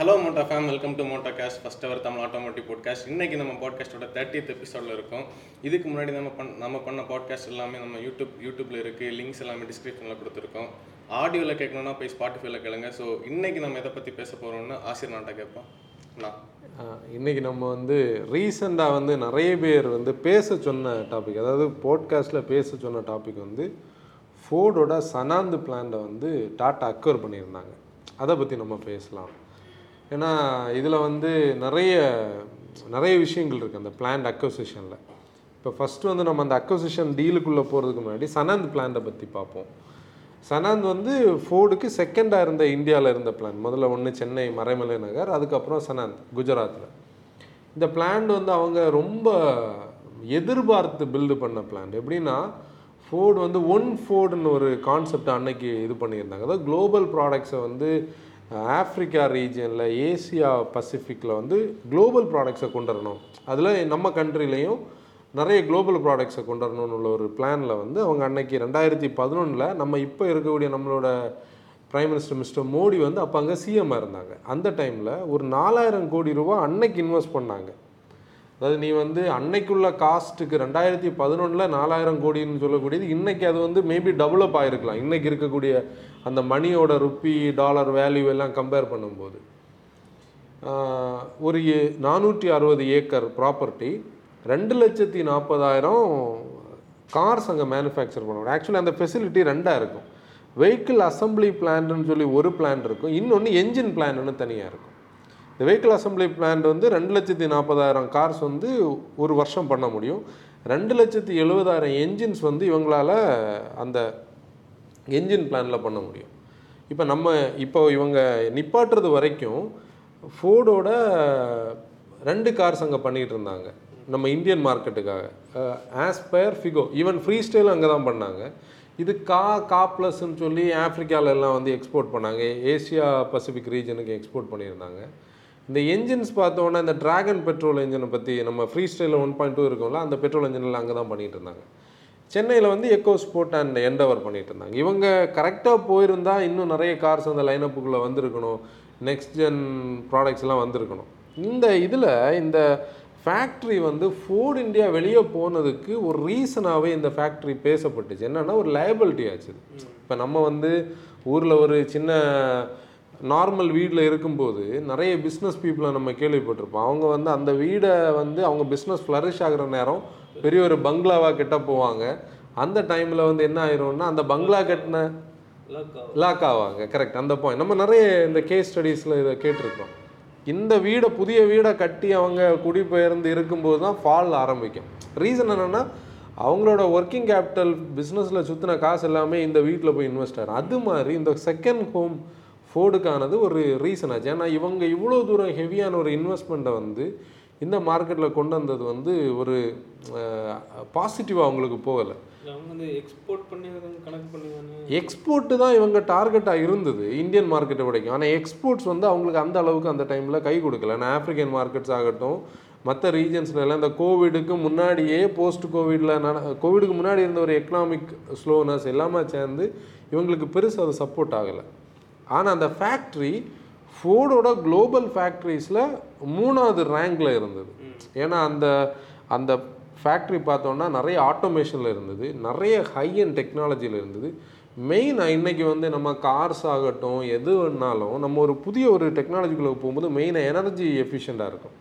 Hello Motta fam welcome to Motta cast first our Tamil automotive podcast இன்றைக்கி நம்ம பாட்காஸ்டோட thirtieth எபிசோடில் இருக்கும். இதுக்கு முன்னாடி நம்ம பண் நம்ம பண்ண பாட்காஸ்ட் எல்லாமே நம்ம யூடியூப் யூடியூப்ல இருக்குது லிங்க்ஸ் எல்லாமே டிஸ்கிரிப்ஷனில் கொடுத்துருக்கோம். ஆடியோவில் கேட்கணுன்னா போய் ஸ்பாட்டிஃபைல கேளுங்க. ஸோ இன்றைக்கி நம்ம எதை பற்றி பேச போகிறோம்னு ஆசிரியர் நாட்டை கேட்போம். நான் இன்னைக்கு நம்ம வந்து ரீசெண்டாக வந்து நிறைய பேர் வந்து பேச சொன்ன டாபிக் அதாவது போட்காஸ்ட்டில் பேச சொன்ன டாபிக் வந்து ஃபோர்டோட சனாந்து பிளான்ட வந்து டாட்டா அக்வர் பண்ணியிருந்தாங்க. அதை பற்றி நம்ம பேசலாம். ஏன்னா இதில் வந்து நிறைய நிறைய விஷயங்கள் இருக்குது அந்த பிளான்ட் அக்வசிஷனில் இப்போ ஃபஸ்ட்டு வந்து நம்ம அந்த அக்வசிஷன் டீலுக்குள்ளே போகிறதுக்கு முன்னாடி சனந்த் பிளான்ட்டை பற்றி பார்ப்போம். சனந்த் வந்து ஃபோர்டுக்கு செகண்டாக இருந்த இந்தியாவில் இருந்த பிளான் முதல்ல ஒன்று சென்னை மறைமலை நகர் அதுக்கப்புறம் சனந்த் குஜராத்தில் இந்த பிளான் வந்து அவங்க ரொம்ப எதிர்பார்த்து பில்டு பண்ண பிளான் எப்படின்னா ஃபோர்டு வந்து ஒன் ஃபோர்டுன்னு ஒரு கான்செப்ட் அன்னைக்கு இது பண்ணியிருந்தாங்க. அதாவது குளோபல் ப்ராடக்ட்ஸை வந்து ஆஃப்ரிக்கா ரீஜியனில் ஏசியா பசிஃபிக்கில் வந்து குளோபல் ப்ராடக்ட்ஸை கொண்டு வரணும் அதில் நம்ம கண்ட்ரிலையும் நிறைய குளோபல் ப்ராடக்ட்ஸை கொண்டு வரணும்னு உள்ள ஒரு பிளானில் வந்து அவங்க அன்னைக்கு ரெண்டாயிரத்தி பதினொன்றில் நம்ம இப்போ இருக்கக்கூடிய நம்மளோட பிரைம் மினிஸ்டர் மிஸ்டர் மோடி வந்து அப்போ அங்கே சிஎம்மாக இருந்தாங்க. அந்த டைமில் ஒரு நாலாயிரம் கோடி ரூபா அன்னைக்கு இன்வெஸ்ட் பண்ணாங்க. அதாவது நீ வந்து அன்னைக்குள்ள காஸ்ட்டுக்கு ரெண்டாயிரத்தி பதினொன்றில் நாலாயிரம் கோடின்னு சொல்லக்கூடியது இன்னைக்கு அது வந்து மேபி டெவலப் ஆகிருக்கலாம் இன்றைக்கி இருக்கக்கூடிய அந்த மணியோட ருப்பி டாலர் வேல்யூ எல்லாம் கம்பேர் பண்ணும்போது ஒரு நானூற்றி அறுபது ஏக்கர் ப்ராப்பர்ட்டி ரெண்டு லட்சத்தி நாற்பதாயிரம் கார்ஸ் அங்கே மேனுஃபேக்சர் பண்ணுவாங்க. ஆக்சுவலி அந்த ஃபெசிலிட்டி ரெண்டாக இருக்கும். வெஹிக்கிள் அசம்பிளி பிளான்ட்னு சொல்லி ஒரு பிளான் இருக்கும். இன்னொன்று என்ஜின் பிளான்னு தனியாக இருக்கும். இந்த வெஹிக்கிள் அசம்பிளி பிளான்ட் வந்து ரெண்டு லட்சத்தி நாற்பதாயிரம் கார்ஸ் வந்து ஒரு வருஷம் பண்ண முடியும். ரெண்டு லட்சத்தி எழுபதாயிரம் என்ஜின்ஸ் வந்து இவங்களால் அந்த என்ஜின் பிளானில் பண்ண முடியும். இப்போ நம்ம இப்போ இவங்க நிப்பாட்டுறது வரைக்கும் ஃபோர்டோட ரெண்டு கார்ஸ் அங்கே பண்ணிகிட்டு இருந்தாங்க. நம்ம இந்தியன் மார்க்கெட்டுக்காக. Aspire Figo even Freestyle அங்கே தான் பண்ணாங்க. இது கா கா ப்ளஸ்ன்னு சொல்லி ஆப்ரிக்காவில் எல்லாம் வந்து எக்ஸ்போர்ட் பண்ணாங்க. ஏசியா பசிபிக் ரீஜனுக்கு எக்ஸ்போர்ட் பண்ணியிருந்தாங்க. இந்த என்ஜின்ஸ் பார்த்தோன்னா இந்த டிராகன் பெட்ரோல் என்ஜினை பற்றி நம்ம ஃப்ரீ ஸ்டைலில் ஒன் பாயிண்ட் டூ இருக்கும்ல அந்த பெட்ரோல் என்ஜினில் அங்கே தான் பண்ணிகிட்டு இருந்தாங்க. சென்னையில் வந்து எக்கோ ஸ்போர்ட் அண்ட் எண்டவர் பண்ணிட்டு இருந்தாங்க. இவங்க கரெக்டாக போயிருந்தா இன்னும் நிறைய கார்ஸ் அந்த லைனப்புக்குள்ளே வந்திருக்கணும். நெக்ஸ்ட் ஜென் ப்ராடக்ட்ஸ்லாம் வந்திருக்கணும். இந்த இதில் இந்த ஃபேக்ட்ரி வந்து ஃபோர்டு இந்தியா வெளியே போனதுக்கு ஒரு ரீசனாகவே இந்த ஃபேக்ட்ரி பேசப்பட்டுச்சு. என்னன்னா ஒரு லைபிலிட்டி ஆச்சு இப்போ நம்ம வந்து ஊரில் ஒரு சின்ன நார்மல் வீட்டில் இருக்கும்போது நிறைய பிஸ்னஸ் பீப்புளை நம்ம கேள்விப்பட்டிருப்போம். அவங்க வந்து அந்த வீடை வந்து அவங்க பிஸ்னஸ் ஃப்ளரிஷ் ஆகிற நேரம் பெரிய ஒரு பங்களாவாக கெட்ட போவாங்க. அந்த டைமில் வந்து என்ன ஆயிரும்னா அந்த பங்களா கட்டின லாக் ஆவாங்க. கரெக்ட் அந்த பாயிண்ட் நம்ம நிறைய இந்த கேஸ் ஸ்டடீஸில் இதை கேட்டிருக்கோம். இந்த வீடை புதிய வீடை கட்டி அவங்க குடிபெயர்ந்து இருக்கும்போது தான் ஃபால் ஆரம்பிக்கும். ரீசன் என்னென்னா அவங்களோட ஒர்க்கிங் கேபிட்டல் பிஸ்னஸில் சுற்றின காசு எல்லாமே இந்த வீட்டில் போய் இன்வெஸ்ட் ஆகும் அது மாதிரி இந்த செகண்ட் ஹோம் ஃபோர்டுக்கானது ஒரு ரீசன் ஆச்சு. ஏன்னா இவங்க இவ்வளோ தூரம் ஹெவியான ஒரு இன்வெஸ்ட்மெண்ட்டை வந்து இந்த மார்க்கெட்டில் கொண்டு வந்தது வந்து ஒரு பாசிட்டிவாக அவங்களுக்கு போகலை. எக்ஸ்போர்ட்டு தான் இவங்க டார்கெட்டாக இருந்தது இந்தியன் மார்க்கெட்டை வரைக்கும். ஆனால் எக்ஸ்போர்ட்ஸ் வந்து அவங்களுக்கு அந்த அளவுக்கு அந்த டைமில் கை கொடுக்கல. ஆனால் ஆப்ரிக்கன் மார்க்கெட்ஸ் ஆகட்டும் மற்ற ரீஜன்ஸ்ல எல்லாம் இந்த கோவிடுக்கு முன்னாடியே போஸ்ட் கோவிடில் நட கோவிடுக்கு முன்னாடி இருந்த ஒரு எக்கனாமிக் ஸ்லோனஸ் எல்லாமே சேர்ந்து இவங்களுக்கு பெருசு அது சப்போர்ட் ஆகலை. ஆனால் அந்த ஃபேக்ட்ரி ஃபோர்டோட குளோபல் ஃபேக்ட்ரிஸில் மூணாவது ரேங்கில் இருந்தது. ஏன்னா அந்த அந்த ஃபேக்ட்ரி பார்த்தோன்னா நிறைய ஆட்டோமேஷனில் இருந்தது. நிறைய ஹையன் டெக்னாலஜியில் இருந்தது. மெயின் இன்னைக்கு வந்து நம்ம கார்ஸ் ஆகட்டும் எது வேணாலும் நம்ம ஒரு புதிய ஒரு டெக்னாலஜிக்குள்ளே போகும்போது மெயினாக எனர்ஜி எஃபிஷியண்ட்டாக இருக்கும்.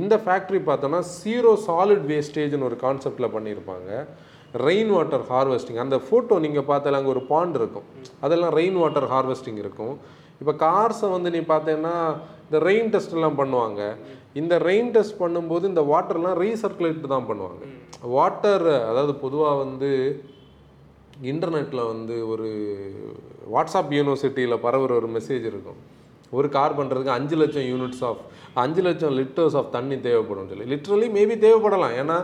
இந்த ஃபேக்ட்ரி பார்த்தோன்னா சீரோ சாலிட் வேஸ்டேஜ்னு ஒரு கான்செப்டில் பண்ணியிருப்பாங்க. ரெயின் வாட்டர் ஹார்வெஸ்டிங் அந்த ஃபோட்டோ நீங்கள் பார்த்தால அங்கே ஒரு பாண்ட் இருக்கும். அதெல்லாம் ரெயின் வாட்டர் ஹார்வெஸ்டிங் இருக்கும். இப்போ கார்ஸை வந்து நீ பார்த்தேன்னா இந்த ரெயின் டெஸ்ட் எல்லாம் பண்ணுவாங்க. இந்த ரெயின் டெஸ்ட் பண்ணும்போது இந்த வாட்டர்லாம் ரீசர்க்குலேட் தான் பண்ணுவாங்க. வாட்டர் அதாவது பொதுவாக வந்து இன்டர்நெட்டில் வந்து ஒரு வாட்ஸ்அப் யூனிவர்சிட்டியில் பரவுற ஒரு மெசேஜ் இருக்கும். ஒரு கார் பண்ணுறதுக்கு அஞ்சு லட்சம் யூனிட்ஸ் ஆஃப் அஞ்சு லட்சம் லிட்டர்ஸ் ஆஃப் தண்ணி தேவைப்படும் சொல்லி. லிட்ரலி மேபி தேவைப்படலாம். ஏன்னா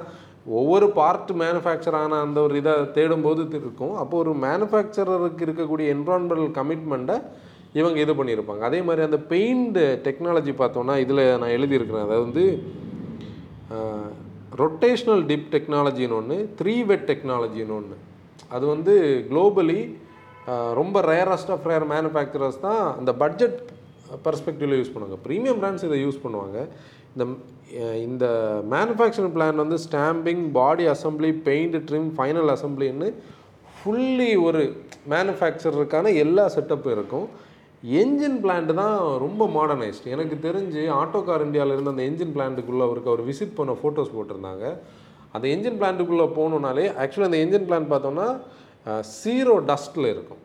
ஒவ்வொரு பார்ட் மேனுஃபேக்சர் ஆன அந்த ஒரு இதை தேடும்போது இருக்கும். அப்போ ஒரு மேனுஃபேக்சரருக்கு இருக்கக்கூடிய என்வரான்மெண்டல் கமிட்மெண்ட்டை இவங்க இது பண்ணியிருப்பாங்க. அதே மாதிரி அந்த பெயிண்ட் டெக்னாலஜி பார்த்தோன்னா இதில் நான் எழுதியிருக்கிறேன். அதாவது வந்து ரொட்டேஷ்னல் டிப் டெக்னாலஜின்னு ஒன்று த்ரீ வெட் டெக்னாலஜின்னு ஒன்று அது வந்து குளோபலி ரொம்ப ரேரஸ்ட் ஆஃப் ரேர் மேனுஃபேக்சரர்ஸ் தான் அந்த பட்ஜெட் பர்ஸ்பெக்டிவில் யூஸ் பண்ணுவாங்க. ப்ரீமியம் பிராண்ட்ஸ் இதை யூஸ் பண்ணுவாங்க. இந்த இந்த மேனுஃபேக்சரிங் பிளான் வந்து stamping body assembly paint trim final அசம்பிளின்னு fully ஒரு மேனுஃபேக்சருக்கான எல்லா செட்டப்பும் இருக்கும். என்ஜின் பிளான்ட் தான் ரொம்ப மாடர்னைஸ்டு எனக்கு தெரிஞ்சு ஆட்டோ கார் இந்தியாவில் இருந்த அந்த என்ஜின் பிளான்ட்டுக்குள்ளே அவருக்கு அவர் விசிட் பண்ண ஃபோட்டோஸ் போட்டிருந்தாங்க. அந்த என்ஜின் பிளான்ட்டுக்குள்ளே போகணுன்னாலே ஆக்சுவலி அந்த என்ஜின் பிளான்ட் பார்த்தோம்னா சீரோ டஸ்ட்டில் இருக்கும்.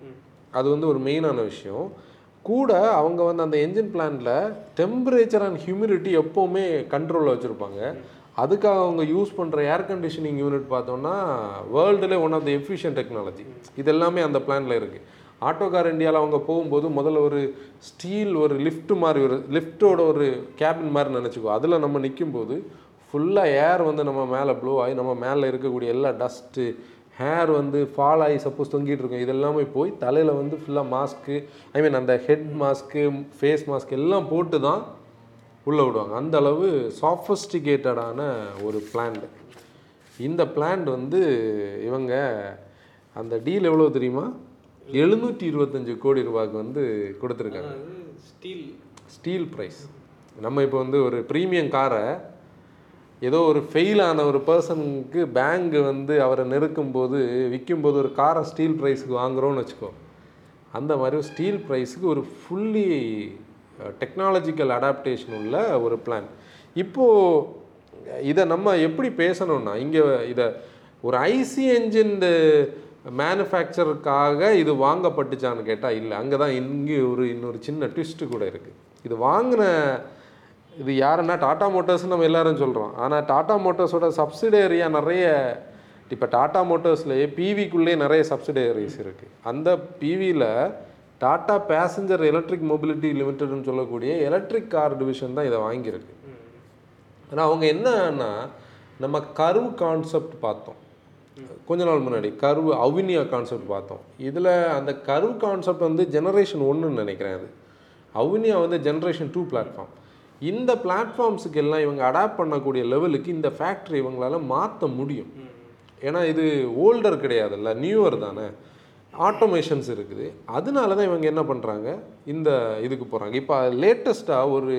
அது வந்து ஒரு மெயினான விஷயம். கூட அவங்க வந்து அந்த என்ஜின் பிளான்ட்டில் டெம்பரேச்சர் அண்ட் ஹியூமிடிட்டி எப்போவுமே கண்ட்ரோலில் வச்சுருப்பாங்க. அதுக்காக அவங்க யூஸ் பண்ணுற ஏர் கண்டிஷனிங் யூனிட் பார்த்தோம்னா வேர்ல்டுலே one of the efficient technology இது எல்லாமே அந்த பிளான்ல இருக்குது ஆட்டோ கார் இந்தியாவில் அவங்க போகும்போது முதல்ல ஒரு ஸ்டீல் ஒரு லிஃப்ட் மாதிரி ஒரு லிஃப்ட்டோட ஒரு கேபின் மாதிரி நினச்சிக்கோ. அதில் நம்ம நிற்கும்போது ஃபுல்லாக ஏர் வந்து நம்ம மேலே ப்ளோ ஆகி நம்ம மேலே இருக்கக்கூடிய எல்லா டஸ்ட்டு ஹேர் வந்து ஃபால் ஆகி சப்போஸ் தொங்கிட்டு இருக்கும். இதெல்லாமே போய் தலையில் வந்து ஃபுல்லாக மாஸ்க்கு ஐ மீன் அந்த ஹெட் மாஸ்க்கு ஃபேஸ் மாஸ்க் எல்லாம் போட்டு தான் உள்ளே விடுவாங்க. அந்த அளவு சாஃபஸ்டிகேட்டடான ஒரு பிளான்ட் இந்த பிளான்ட் வந்து இவங்க அந்த டீல் எவ்வளோ தெரியுமா? எழுநூற்றி இருபத்தஞ்சு கோடி ரூபாய்க்கு வந்து கொடுத்துருக்காங்க. ஸ்டீல். Steel price. நம்ம இப்போ வந்து ஒரு ப்ரீமியம் காரை ஏதோ ஒரு ஃபெயில் ஆன ஒரு பர்சனுக்கு பேங்க் வந்து அவரை நெருக்கும் போது விற்கும்போது ஒரு காரை ஸ்டீல் ப்ரைஸுக்கு வாங்குறோம்னு வச்சுக்கோ அந்த மாதிரி ஒரு ஸ்டீல் ப்ரைஸுக்கு ஒரு ஃபுல்லி டெக்னாலஜிக்கல் அடாப்டேஷன் உள்ள ஒரு பிளான் இப்போது இதை நம்ம எப்படி பேசணும்னா இங்கே இதை ஒரு ஐசி என்ஜின் மேனுஃபேக்சருக்காக இது வாங்கப்பட்டுச்சான்னு கேட்டால் இல்லை. அங்கே தான் இங்கே ஒரு இன்னொரு சின்ன ட்விஸ்ட்டு கூட இருக்குது இது வாங்கின இது யாருன்னா டாடா மோட்டார்ஸ் நம்ம எல்லாரும் சொல்கிறோம் ஆனால் டாடா மோட்டார்ஸோட சப்சிடரியாக நிறைய இப்போ டாடா மோட்டார்ஸ்லேயே பிவிக்குள்ளேயே நிறைய சப்சிடரிஸ் இருக்குது அந்த பிவியில் டாடா பேசஞ்சர் எலக்ட்ரிக் மொபிலிட்டி லிமிட்டட்னு சொல்லக்கூடிய எலக்ட்ரிக் கார் டிவிஷன் தான் இதை வாங்கியிருக்கு. ஆனால் அவங்க என்னன்னா நம்ம கர்வ் கான்செப்ட் பார்த்தோம். கொஞ்ச நாள் முன்னாடி கருவு அவினியா கான்செப்ட் பார்த்தோம். இதில் அந்த கருவு கான்செப்ட் வந்து ஜெனரேஷன் ஒன்றுன்னு நினைக்கிறேன் அது. அவினியா வந்து ஜெனரேஷன் டூ பிளாட்ஃபார்ம் இந்த பிளாட்ஃபார்ம்ஸுக்கு எல்லாம் இவங்க அடாப்ட் பண்ணக்கூடிய லெவலுக்கு இந்த ஃபேக்ட்ரி இவங்களால மாற்ற முடியும். ஏன்னா இது ஓல்டர் கிடையாதுல்ல நியூவர் தானே. ஆட்டோமேஷன்ஸ் இருக்குது. அதனால தான் இவங்க என்ன பண்ணுறாங்க இந்த இதுக்கு போகிறாங்க இப்போ லேட்டஸ்ட்டாக ஒரு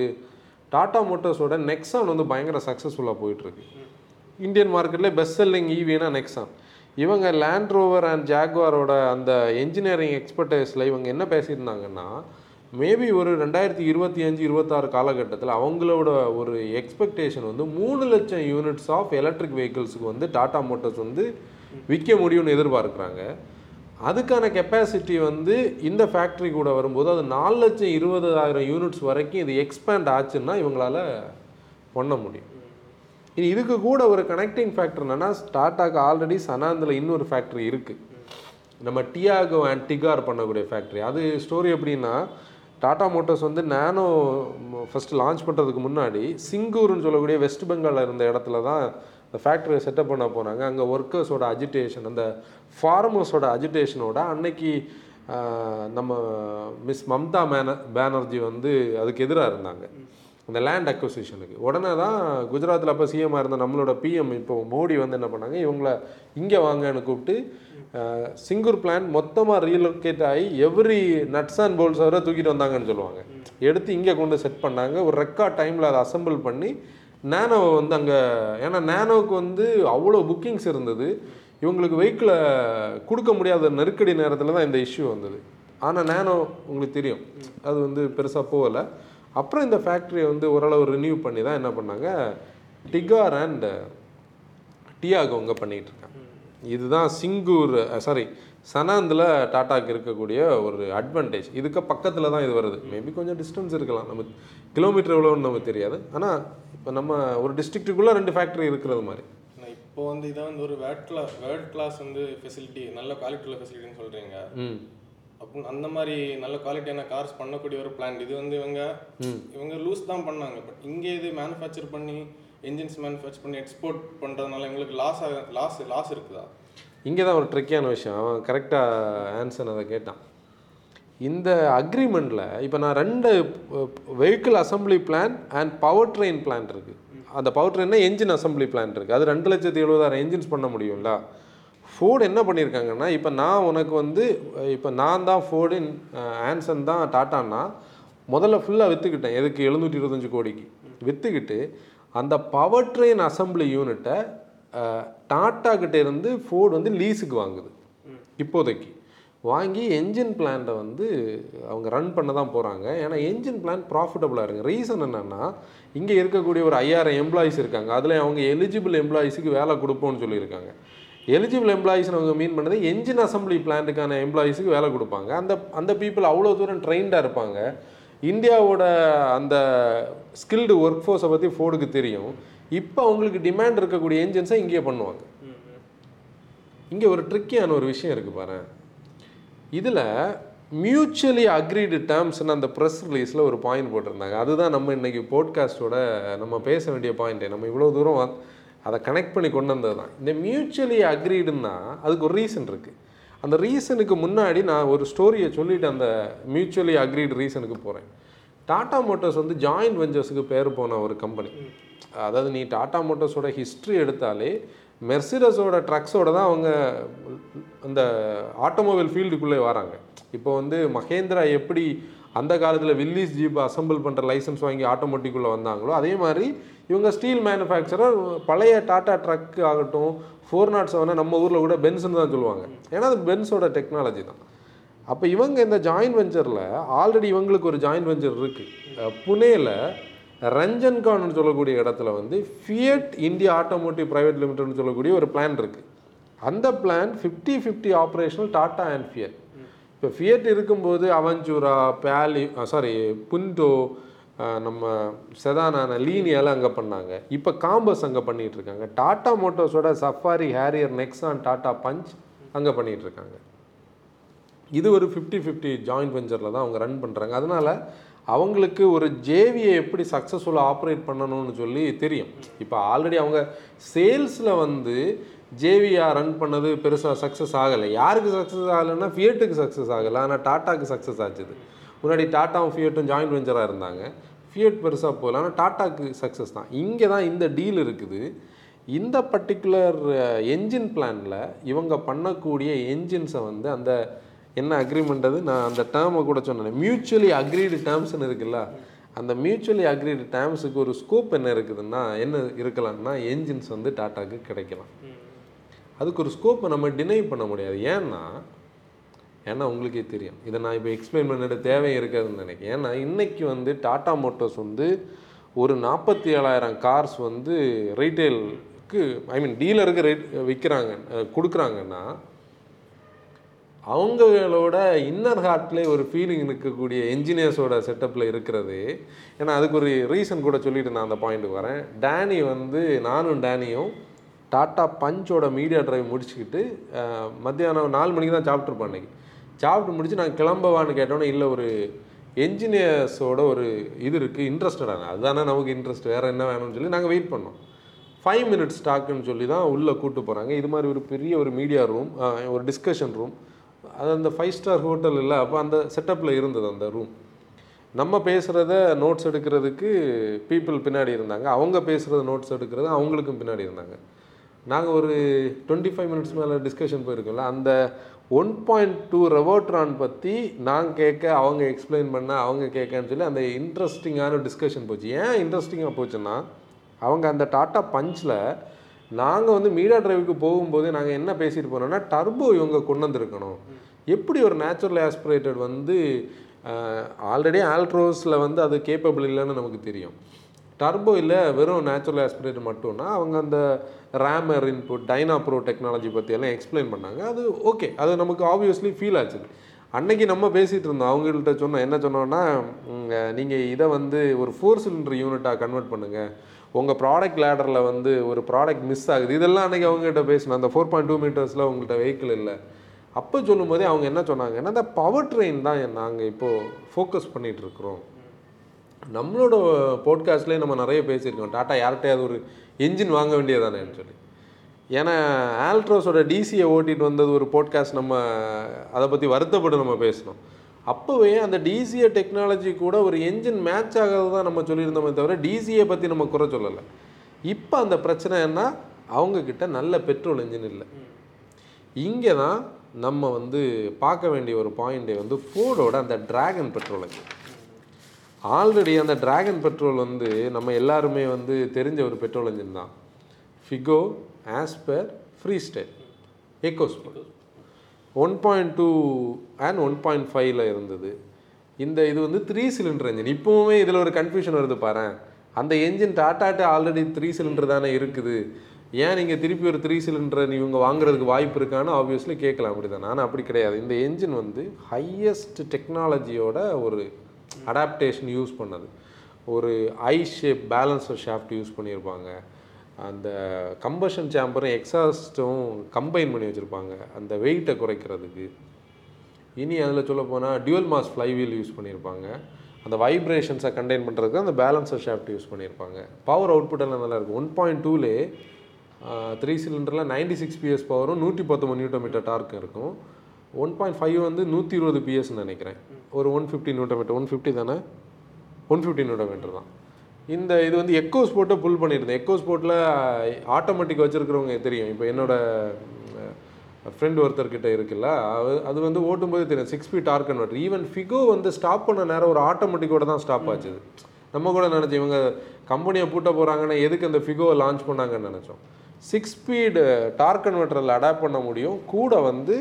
டாட்டா மோட்டார்ஸோட நெக்ஸான் வந்து பயங்கர சக்ஸஸ்ஃபுல்லாக போயிட்டுருக்கு இந்தியன் மார்க்கெட்டில் பெஸ்ட் செல்லிங் ஈவினா நெக்ஸான் இவங்க லேண்ட் ரோவர் அண்ட் ஜாக்வாரோட அந்த என்ஜினியரிங் எக்ஸ்பர்டைஸில் இவங்க என்ன பேசியிருந்தாங்கன்னா மேபி ஒரு ரெண்டாயிரத்தி இருபத்தி அஞ்சு இருபத்தாறு காலகட்டத்தில் அவங்களோட ஒரு எக்ஸ்பெக்டேஷன் வந்து மூணு லட்சம் யூனிட்ஸ் ஆஃப் எலக்ட்ரிக் வெஹிக்கிள்ஸுக்கு வந்து டாடா மோட்டார்ஸ் வந்து விற்க முடியும்னு எதிர்பார்க்குறாங்க. அதுக்கான கெப்பாசிட்டி வந்து இந்த ஃபேக்ட்ரி கூட வரும்போது அது நாலு லட்சம் இருபதாயிரம் யூனிட்ஸ் வரைக்கும் இது எக்ஸ்பேண்ட் ஆச்சுன்னா இவங்களால பண்ண முடியும். இனி இதுக்கு கூட ஒரு கனெக்டிங் ஃபேக்டர் என்னன்னா டாட்டாக்கு ஆல்ரெடி சனாந்தில் இன்னொரு ஃபேக்ட்ரி இருக்குது நம்ம டியாகோ அண்ட் டிகார் பண்ணக்கூடிய ஃபேக்ட்ரி அது ஸ்டோரி எப்படின்னா டாடா மோட்டார்ஸ் வந்து நானோ ஃபஸ்ட்டு லான்ச் பண்ணுறதுக்கு முன்னாடி சிங்கூர்னு சொல்லக்கூடிய வெஸ்ட் பெங்காலில் இருந்த இடத்துல தான் இந்த ஃபேக்ட்ரியை செட்டப் பண்ண போனாங்க அங்கே ஒர்க்கர்ஸோட அஜிடேஷன் அந்த ஃபார்மர்ஸோட அஜிடேஷனோட அன்னைக்கு நம்ம மிஸ் மம்தா மேன பேனர்ஜி வந்து அதுக்கு எதிராக இருந்தாங்க. இந்த லேண்ட் அக்வசிஷனுக்கு உடனே தான் குஜராத்தில் அப்போ சிஎம்மாக இருந்த நம்மளோட பிஎம் இப்போ மோடி வந்து என்ன பண்ணாங்க இவங்கள இங்கே வாங்கன்னு கூப்பிட்டு சிங்கூர் பிளான் மொத்தமாக ரீலொகேட் ஆகி எவ்ரி நட்ஸ் அண்ட் போல்ஸ் வரை தூக்கிட்டு வந்தாங்கன்னு சொல்லுவாங்க. எடுத்து இங்கே கொண்டு செட் பண்ணாங்க. ஒரு ரெக்கார்ட் டைமில் அதை அசம்பிள் பண்ணி நேனோவை வந்து அங்கே ஏன்னா நேனோவுக்கு வந்து அவ்வளோ புக்கிங்ஸ் இருந்தது. இவங்களுக்கு வெஹிக்கிளை கொடுக்க முடியாத நெருக்கடி நேரத்தில் தான் இந்த இஷ்யூ வந்தது. ஆனால் நேனோ உங்களுக்கு தெரியும். அது வந்து பெருசாக போகலை. அப்புறம் இந்த ஃபேக்ட்ரியை வந்து ஓரளவு ரினியூ பண்ணி தான் என்ன பண்ணாங்க? டிகார் அண்ட் டியாகோ இங்கே பண்ணிகிட்டு இருக்காங்க. இதுதான் சிங்கூர் சாரி சனாந்தில் டாட்டாக்கு இருக்கக்கூடிய ஒரு அட்வான்டேஜ் இதுக்கு பக்கத்தில் தான் இது வருது. மேபி கொஞ்சம் டிஸ்டன்ஸ் இருக்கலாம். நம்ம கிலோமீட்டர் எவ்வளோன்னு நமக்கு தெரியாது. ஆனால் இப்போ நம்ம ஒரு டிஸ்ட்ரிக்ட்டுக்குள்ளே ரெண்டு ஃபேக்ட்ரி இருக்கிறது மாதிரி. இப்போ வந்து இதான் வந்து ஒரு வேர்ட் கிளாஸ் வேர்ட் கிளாஸ் வந்து ஃபெசிலிட்டி நல்ல குவாலிட்டி உள்ள ஃபெசிலிட்டின்னு சொல்றீங்க. ம் அப்போ அந்த மாதிரி நல்ல குவாலிட்டியான கார்ஸ் பண்ணக்கூடிய ஒரு பிளான் இது வந்து இவங்க இவங்க லூஸ் தான் பண்ணாங்க. பட் இங்கே இது மேனுஃபேக்சர் பண்ணி என்ஜின்ஸ் மேனுஃபேக்சர் பண்ணி எக்ஸ்போர்ட் பண்ணுறதுனால எங்களுக்கு லாஸ் லாஸ் லாஸ் இருக்குதா? இங்கே தான் ஒரு ட்ரிக்கியான விஷயம். அவன் கரெக்டாக ஆன்சர் அதை கேட்டான். இந்த அக்ரிமெண்ட்டில் இப்போ நான் ரெண்டு vehicle assembly plant and power train plant இருக்குது அந்த பவர் ட்ரெயின்னா என்ஜின் அசம்பிளி பிளான் இருக்குது அது ரெண்டு லட்சத்தி எழுபதாயிரம் என்ஜின்ஸ் பண்ண முடியும்ல? ஃபோர்டு என்ன பண்ணியிருக்காங்கன்னா இப்போ நான் உனக்கு வந்து இப்போ நான் தான் ஃபோர்டு ஆன்சன் தான் டாட்டான்னா முதல்ல ஃபுல்லாக விற்றுக்கிட்டேன் எதுக்கு? எழுநூற்றி இருபத்தஞ்சு கோடிக்கு. விற்றுக்கிட்டு அந்த பவர் ட்ரெயின் அசம்பிளி யூனிட்டை டாட்டா கிட்டே இருந்து ஃபோர்டு வந்து லீஸுக்கு வாங்குது. இப்போதைக்கு. வாங்கி என்ஜின் பிளான்ட்டை வந்து அவங்க ரன் பண்ண தான் போகிறாங்க ஏன்னா என்ஜின் பிளான் ப்ராஃபிட்டபுளாக இருக்குது ரீசன் என்னென்னா இங்கே இருக்கக்கூடிய ஒரு ஐயாயிரம் எம்ப்ளாயிஸ் இருக்காங்க. அதில் அவங்க எலிஜிபிள் எம்ப்ளாயிஸுக்கு வேலை கொடுப்போம்னு சொல்லியிருக்காங்க. எலிஜிபிள் எம்ப்ளாயிஸ்னு அவங்க மீன் பண்ணது என்ஜின் அசம்பிளி பிளான்ட்டுக்கான எம்ப்ளாயிஸுக்கு வேலை கொடுப்பாங்க. அந்த அந்த பீப்புள் அவ்வளோ தூரம் ட்ரெயின்டாக இருப்பாங்க. இந்தியாவோட அந்த ஸ்கில்டு ஒர்க் ஃபோர்ஸை பற்றி ஃபோர்டுக்கு தெரியும். இப்போ அவங்களுக்கு டிமாண்ட் இருக்கக்கூடிய என்ஜின்ஸை இங்கேயே பண்ணுவாங்க. இங்கே ஒரு ட்ரிக்கியான ஒரு விஷயம் இருக்குது பாரு இதில் மியூச்சுவலி அக்ரீடு டேர்ம்ஸ்னு அந்த ப்ரெஸ் ரிலீஸில் ஒரு பாயிண்ட் போட்டிருந்தாங்க. அதுதான் நம்ம இன்றைக்கி போட்காஸ்ட்டோட நம்ம பேச வேண்டிய பாயிண்ட்டு நம்ம இவ்வளோ தூரம் அதை கனெக்ட் பண்ணி கொண்டு வந்தது தான். இந்த மியூச்சுவலி அக்ரீடுன்னா அதுக்கு ஒரு ரீசன் இருக்குது அந்த ரீசனுக்கு முன்னாடி நான் ஒரு ஸ்டோரியை சொல்லிட்டு அந்த மியூச்சுவலி அக்ரீடு ரீசனுக்கு போகிறேன் டாடா மோட்டார்ஸ் வந்து ஜாயிண்ட் வெஞ்சர்ஸுக்கு பேர் போன ஒரு கம்பெனி அதாவது நீ டாடா மோட்டர்ஸோட ஹிஸ்ட்ரி எடுத்தாலே மெர்சிடஸோட ட்ரக்ஸோட தான் அவங்க அந்த ஆட்டோமொபைல் ஃபீல்டுக்குள்ளே வராங்க. இப்போ வந்து மகேந்திரா எப்படி அந்த காலத்தில் வில்லிஸ் ஜீப் அசம்பிள் பண்ணுற லைசன்ஸ் வாங்கி ஆட்டோமேட்டிக்குள்ளே வந்தாங்களோ அதே மாதிரி இவங்க ஸ்டீல் மேனுஃபேக்சரர் பழைய டாட்டா ட்ரக் ஆகட்டும் ஃபோர் நாட் செவனை நம்ம ஊரில் கூட பென்ஸ்னு தான் சொல்லுவாங்க. ஏன்னா அது பென்ஸோட டெக்னாலஜி தான். அப்போ இவங்க இந்த ஜாயின்ட் வெஞ்சரில் ஆல்ரெடி இவங்களுக்கு ஒரு ஜாயின்ட் வெஞ்சர் இருக்குது புனேயில் ரஞ்சன்கான்னு சொல்லக்கூடிய இடத்துல வந்து ஃபியட் இந்தியா ஆட்டோமோட்டிவ் ப்ரைவேட் லிமிடெட்னு சொல்லக்கூடிய ஒரு பிளான் இருக்குது அந்த plant fifty fifty operational Tata and Fiat இப்போ ஃபியட் இருக்கும்போது அவஞ்சூரா பேலி சாரி புண்டோ நம்ம செதானான லீனியெல்லாம் அங்கே பண்ணாங்க. இப்போ காம்பஸ் அங்கே பண்ணிகிட்ருக்காங்க இருக்காங்க. மோட்டோஸோட Safari Harrier Nexon Tata Punch அங்கே பண்ணிகிட்ருக்காங்க இது ஒரு ஃபிஃப்டி ஃபிஃப்டி ஜாயிண்ட் வெஞ்சரில் தான் அவங்க ரன் பண்ணுறாங்க அதனால் அவங்களுக்கு ஒரு ஜேவியை எப்படி சக்ஸஸ்ஃபுல்லாக ஆப்ரேட் பண்ணணும்னு சொல்லி தெரியும். இப்போ ஆல்ரெடி அவங்க சேல்ஸில் வந்து ஜேவிஆர் ரன் பண்ணது பெருசாக சக்ஸஸ் ஆகலை. யாருக்கு சக்ஸஸ் ஆகலைன்னா ஃபியட்டுக்கு சக்ஸஸ் ஆகலை. ஆனால் டாட்டாக்கு சக்ஸஸ் ஆச்சுது. முன்னாடி டாட்டாவும் ஃபியட்டும் ஜாயிண்ட் வெஞ்சராக இருந்தாங்க. ஃபியட் பெருசாக போகல. ஆனால் டாட்டாக்கு சக்ஸஸ் தான். இங்கே தான் இந்த டீல் இருக்குது. இந்த பர்டிகுலர் என்ஜின் பிளானில் இவங்க பண்ணக்கூடிய என்ஜின்ஸை வந்து அந்த என்ன அக்ரிமெண்ட் அது? நான் அந்த டேர்மை கூட சொன்னேன். மியூச்சுவலி அக்ரீடு டேர்ம்ஸ்னு இருக்குல்ல? அந்த மியூச்சுவலி அக்ரீடு டேர்ம்ஸுக்கு ஒரு ஸ்கோப் என்ன இருக்குதுன்னா என்ன இருக்கலாம்னா என்ஜின்ஸ் வந்து டாட்டாவுக்கு கிடைக்கலாம். அதுக்கு ஒரு ஸ்கோப்பை நம்ம டினை பண்ண முடியாது. ஏன்னா ஏன்னா உங்களுக்கே தெரியும். இதை நான் இப்போ எக்ஸ்பிளைன் பண்ணிட்டு தேவை இருக்காதுன்னு நினைக்கிறேன். ஏன்னா இன்றைக்கி வந்து டாட்டா மோட்டார்ஸ் வந்து ஒரு நாற்பத்தி ஏழாயிரம் கார்ஸ் வந்து ரீட்டைலுக்கு ஐ மீன் டீலருக்கு ரேட் விற்கிறாங்க கொடுக்குறாங்கன்னா அவங்களோட இன்னர் ஹார்ட்லேயே ஒரு ஃபீலிங் இருக்கக்கூடிய என்ஜினியர்ஸோட செட்டப்பில் இருக்கிறது. ஏன்னா அதுக்கு ஒரு ரீசன் கூட சொல்லிவிட்டு நான் அந்த பாயிண்ட்டுக்கு வரேன். டேனி வந்து நானும் டேனியும் டாட்டா பஞ்சோட மீடியா ட்ரைவ் முடிச்சுக்கிட்டு மத்தியானம் நாலு மணிக்கு தான் சாப்பிட்ருப்போம் அன்றைக்கி சாப்பிட்டு முடிச்சு நான் கிளம்பவான்னு கேட்டோன்னே இல்லை ஒரு என்ஜினியர்ஸோட ஒரு இது இருக்குது இன்ட்ரெஸ்டடான அதுதானே நமக்கு இன்ட்ரெஸ்ட் வேறு என்ன வேணும்னு சொல்லி நாங்கள் வெயிட் பண்ணோம். ஃபைவ் மினிட்ஸ் ஸ்டாக்குன்னு சொல்லி தான் உள்ளே கூப்பிட்டு போகிறாங்க இது மாதிரி ஒரு பெரிய ஒரு மீடியா ரூம் ஒரு டிஸ்கஷன் ரூம் அது அந்த ஃபைவ் ஸ்டார் ஹோட்டல் இல்லை அப்போ அந்த செட்டப்பில் இருந்தது அந்த ரூம் நம்ம பேசுகிறத நோட்ஸ் எடுக்கிறதுக்கு பீப்புள் பின்னாடி இருந்தாங்க. அவங்க பேசுகிறத நோட்ஸ் எடுக்கிறது அவங்களுக்கும் பின்னாடி இருந்தாங்க. நாங்கள் ஒரு டுவெண்ட்டி ஃபைவ் மினிட்ஸ் மேலே டிஸ்கஷன் போயிருக்கோம்ல அந்த ஒன் பாயிண்ட் டூ ரெவோட்ரான் பற்றி நான் கேட்க அவங்க எக்ஸ்பிளைன் பண்ண அவங்க கேட்கன்னு சொல்லி அந்த இன்ட்ரெஸ்டிங்கான டிஸ்கஷன் போச்சு. ஏன் இன்ட்ரெஸ்டிங்காக போச்சுன்னா அவங்க அந்த டாட்டா பஞ்சில் நாங்கள் வந்து மீடியா டிரைவுக்கு போகும்போது நாங்கள் என்ன பேசிட்டு போனோம்னா டர்போ இவங்க கொண்டு வந்திருக்கணும். எப்படி ஒரு நேச்சுரல் ஆஸ்பிரேட்டட் வந்து ஆல்ரெடி ஆல்ட்ரோஸில் வந்து அது கேப்பபிள் இல்லைன்னு நமக்கு தெரியும். டர்போ இல்லை வெறும் நேச்சுரல் ஆஸ்பிரேட்டர் மட்டும்னா அவங்க அந்த ரேமர் இன்புட் டைனா ப்ரோ டெக்னாலஜி பற்றியெல்லாம் எக்ஸ்பிளைன் பண்ணாங்க. அது ஓகே அது நமக்கு ஆப்வியஸ்லி ஃபீல் ஆச்சு. அன்னைக்கு நம்ம பேசிகிட்டு இருந்தோம். அவங்கள்ட்ட சொன்னோம். என்ன சொன்னோன்னா நீங்கள் இதை வந்து ஒரு ஃபோர் சிலிண்டர் யூனிட்டாக கன்வெர்ட் பண்ணுங்கள் உங்கள் ப்ராடக்ட் லேடரில் வந்து ஒரு ப்ராடக்ட் மிஸ் ஆகுது. இதெல்லாம் அன்றைக்கி அவங்ககிட்ட பேசணும் அந்த ஃபோர் பாயிண்ட் டூ மீட்டர்ஸில் உங்கள்கிட்ட வெஹிக்கிள் இல்லை. அப்போ சொல்லும்போதே அவங்க என்ன சொன்னாங்கன்னா அந்த பவர் ட்ரெயின் தான் நாங்கள் இப்போது ஃபோக்கஸ் பண்ணிகிட்ருக்குறோம் நம்மளோட போட்காஸ்ட்லேயே நம்ம நிறைய பேசியிருக்கோம். டாட்டா யார்கிட்டயாவது ஒரு என்ஜின் வாங்க வேண்டியதானேன்னு சொல்லி. ஏன்னா ஆல்ட்ரோஸோட டிசியை ஓட்டிட்டு வந்தது ஒரு போட்காஸ்ட் நம்ம அதை பற்றி வருத்தப்பட்டு நம்ம பேசினோம். அப்போவே அந்த டிசிஏ டெக்னாலஜி கூட ஒரு என்ஜின் மேட்ச் ஆகிறது தான் நம்ம சொல்லியிருந்தோமே தவிர டிசிஏ பற்றி நம்ம குறை சொல்லலை. இப்போ அந்த பிரச்சனை என்ன அவங்கக்கிட்ட நல்ல பெட்ரோல் என்ஜின் இல்லை. இங்கே தான் நம்ம வந்து பார்க்க வேண்டிய ஒரு பாயிண்ட்டே வந்து ஃபோர்டோட அந்த டிராகன் பெட்ரோல் என்ஜின் ஆல்ரெடி அந்த டிராகன் பெட்ரோல் வந்து நம்ம எல்லாருமே வந்து தெரிஞ்ச ஒரு பெட்ரோல் இன்ஜின் தான். Figo Aspire Freestyle EcoSport one point two and one point ஃபைவ்ல இருந்தது. இந்த இது வந்து த்ரீ சிலிண்டர் என்ஜின் இப்போவுமே இதில் ஒரு கன்ஃபியூஷன் வருது பாரு அந்த என்ஜின் டாட்டாட்டு ஆல்ரெடி த்ரீ சிலிண்டர் தானே இருக்குது. ஏன் நீங்கள் திருப்பி ஒரு த்ரீ சிலிண்டர் இவங்க வாங்குறதுக்கு வாய்ப்பு இருக்கான்னு ஆப்வியஸ்லி கேட்கலாம். அப்படி தானே ஆனால் அப்படி கிடையாது. இந்த என்ஜின் வந்து ஹையஸ்ட் டெக்னாலஜியோட ஒரு அடாப்டேஷன் யூஸ் பண்ணது. ஒரு I shape balancer shaft use பண்ணியிருப்பாங்க அந்த கம்பஷன் சேம்பரும் எக்ஸாஸ்ட்டும் கம்பைன் பண்ணி வச்சுருப்பாங்க. அந்த வெயிட்டை குறைக்கிறதுக்கு. இனி அதில் சொல்ல போனால் டியூவல் மாஸ் ஃப்ளைவீல் யூஸ் பண்ணியிருப்பாங்க அந்த வைப்ரேஷன்ஸை கண்டெயின் பண்ணுறதுக்கு அந்த பேலன்ஸர் ஷாஃப்ட் யூஸ் பண்ணியிருப்பாங்க பவர் அவுட்புட் எல்லாம் நல்லா இருக்கும். ஒன் பாயிண்ட் டூலே த்ரீ சிலிண்டரில் நைன்டி சிக்ஸ் பிஎஸ் பவரும் நூற்றி பத்தொம்பது நியூட்டர் மீட்டர் டார்க் இருக்கும். ஒன் பாயிண்ட் ஃபைவ் வந்து நூற்றி இருபது பிஎஸ்ன்னு நினைக்கிறேன். ஒரு one fifty newton meter one fifty தானே? ஒன் ஃபிஃப்டி மீட்டர் தான். இந்த இது வந்து எக்கோ ஸ்போர்ட்டை புல் பண்ணியிருந்தேன். எக்கோ ஸ்போர்ட்டில் ஆட்டோமேட்டிக் வச்சுருக்கிறவங்க தெரியும். இப்போ என்னோட ஃப்ரெண்ட் ஒருத்தர்கிட்ட இருக்குல்ல அது அது வந்து ஓட்டும்போது தெரியும். Six speed torque converter even Figo வந்து ஸ்டாப் பண்ண நேரம் ஒரு ஆட்டோமேட்டிக்கோட தான் ஸ்டாப் ஆச்சுது நம்ம கூட நினச்சோம் இவங்க கம்பெனியை பூட்ட போகிறாங்கன்னா எதுக்கு அந்த ஃபிகோவை லான்ச் பண்ணாங்கன்னு நினச்சோம். சிக்ஸ் ஸ்பீடு டார்க் கன்வெர்ட்டரில் அடாப்ட் பண்ண முடியும். கூட வந்து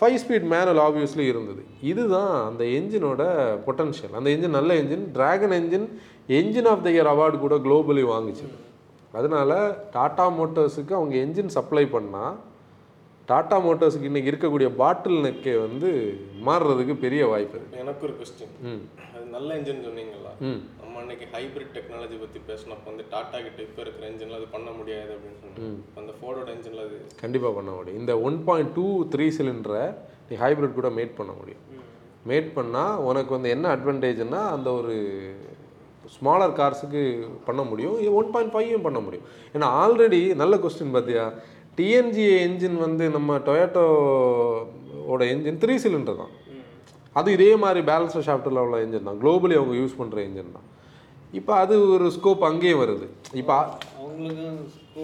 ஃபைவ் ஸ்பீட் மேனுவல் ஆப்வியஸ்லி இருந்தது. இதுதான் அந்த என்ஜினோட பொட்டன்ஷியல் அந்த என்ஜின் நல்ல engine Dragon engine engine of the year award கூட குளோபலி வாங்குச்சு. அதனால டாடா மோட்டார்ஸுக்கு அவங்க என்ஜின் சப்ளை பண்ணால் டாடா மோட்டார்ஸுக்கு இன்னைக்கு இருக்கக்கூடிய பாட்டில் நெக்கே வந்து மாறுறதுக்கு பெரிய வாய்ப்பு இருக்கு. எனக்கு ஒரு கொஸ்டின் ம். அது நல்ல என்ஜின் சொன்னீங்களா ம். அன்னைக்கு ஹைபிரிட் டெக்னாலஜி பத்தி பேசினப்போ வந்து டாடா கிட்ட இப்போ இருக்கிற என்ஜின்ல அது பண்ண முடியாது அப்படின்னு சொன்னாங்க அந்த ஃபோர்டோட என்ஜின்ல அது கண்டிப்பாக பண்ண முடியும். இந்த ஒன் பாயிண்ட் டூ த்ரீ சிலிண்டரை நீ ஹைப்ரிட் கூட மேட் பண்ண முடியும். மேட் பண்ணால் உனக்கு வந்து என்ன அட்வான்டேஜ்னா அந்த ஒரு ஸ்மாலர் கார்ஸுக்கு பண்ண முடியும். ஒன் பாயிண்ட் ஃபைவும் பண்ண முடியும். ஏன்னா ஆல்ரெடி நல்ல கொஸ்டின் பார்த்தியா டிஎன்ஜிஏ என்ஜின் வந்து நம்ம டொயேட்டோ ஓட என்ஜின் த்ரீ சிலிண்டர் தான். அது இதே மாதிரி பேலன்ஸ் ஷாஃப்ட்டில் உள்ள என்ஜின் தான். குளோபலி அவங்க யூஸ் பண்ணுற என்ஜின் தான். இப்போ அது ஒரு ஸ்கோப் அங்கேயே வருது. இப்போ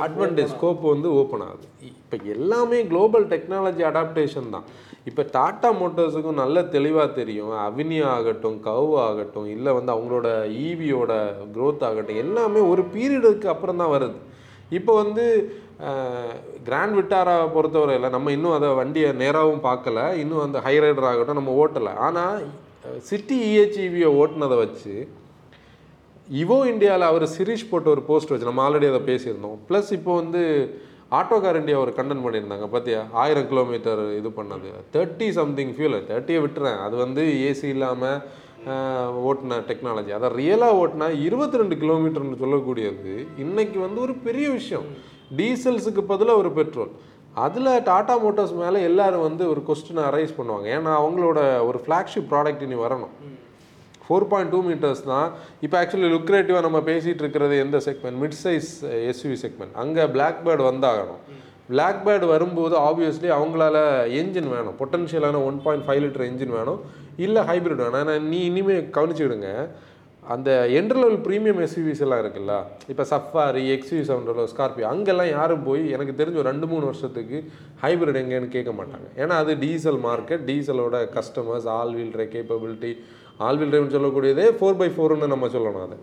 அட்வான்டேஜ் ஸ்கோப் வந்து ஓப்பன் ஆகுது. இப்போ எல்லாமே குளோபல் டெக்னாலஜி அடாப்டேஷன் தான். இப்போ டாடா மோட்டார்ஸுக்கும் நல்ல தெளிவாக தெரியும். அவினியா ஆகட்டும் கவ் ஆகட்டும் இல்லை வந்து அவங்களோட ஈவியோட growth ஆகட்டும் எல்லாமே ஒரு பீரியடுக்கு அப்புறம் தான் வருது. இப்போ வந்து கிராண்ட் விட்டாரா பொறுத்தவரையில் நம்ம இன்னும் அதை வண்டியை நேராகவும் பார்க்கல. இன்னும் அந்த ஹை ரைடர் ஆகட்டும் நம்ம ஓட்டலை. ஆனால் சிட்டி இஹெச்இவியை ஓட்டுனதை வச்சு இவோ இந்தியாவில் அவர் சிரீஷ் போட்டு ஒரு போஸ்ட் வச்சு நம்ம ஆல்ரெடி அதை பேசியிருந்தோம். ப்ளஸ் இப்போ வந்து ஆட்டோகார் இந்தியா ஒரு கண்டன் பண்ணியிருந்தாங்க. பார்த்தியா ஆயிரம் கிலோமீட்டர் இது பண்ணது. தேர்ட்டி சம்திங் ஃபியூல் தேர்ட்டியை விட்டுறேன். அது வந்து ஏசி இல்லாமல் ஓட்டின டெக்னாலஜி அதை ரியலாக ஓட்டினா இருபத்தி ரெண்டு கிலோமீட்டர்னு சொல்லக்கூடியது இன்றைக்கி வந்து ஒரு பெரிய விஷயம். டீசல்ஸுக்கு பதிலாக ஒரு பெட்ரோல் அதில் டாடா மோட்டார்ஸ் மேலே எல்லோரும் வந்து ஒரு கொஸ்டினை அரைஸ் பண்ணுவாங்க. ஏன்னா அவங்களோட ஒரு ஃப்ளாக்ஷிப் ப்ராடக்ட் இனி வரணும். ஃபோர் பாயிண்ட் டூ மீட்டர்ஸ் தான். இப்போ ஆக்சுவலி லுக்ரேட்டிவாக நம்ம பேசிகிட்டு இருக்கிறது எந்த segment mid size SUV segment அங்கே பிளாக் பேர்டு வந்தாகணும். பிளாக் பேர்டு வரும்போது ஆப்வியஸ்லி அவங்களால என்ஜின் வேணும். பொட்டன்ஷியலான one point five litre engine வேணும். இல்லை ஹைப்ரிட் வேணும். ஆனால் நீ இனிமேல் கவனிச்சுடுங்க அந்த என்ட்ரு லெவல் ப்ரீமியம் எஸ்யூவிஸ் எல்லாம் இருக்குல்ல? இப்போ சஃபாரி எக்ஸ்யூ செவன் ஸ்கார்பியோ அங்கெல்லாம் யாரும் போய் எனக்கு தெரிஞ்ச ஒரு ரெண்டு மூணு வருஷத்துக்கு ஹைப்ரிட் எங்கேன்னு கேட்க மாட்டாங்க. ஏன்னா அது diesel market டீசலோட customers all wheel capability all wheel டிரைவ்னு சொல்லக்கூடியதே ஃபோர் பை ஃபோர்னு நம்ம சொல்லணும் அதை.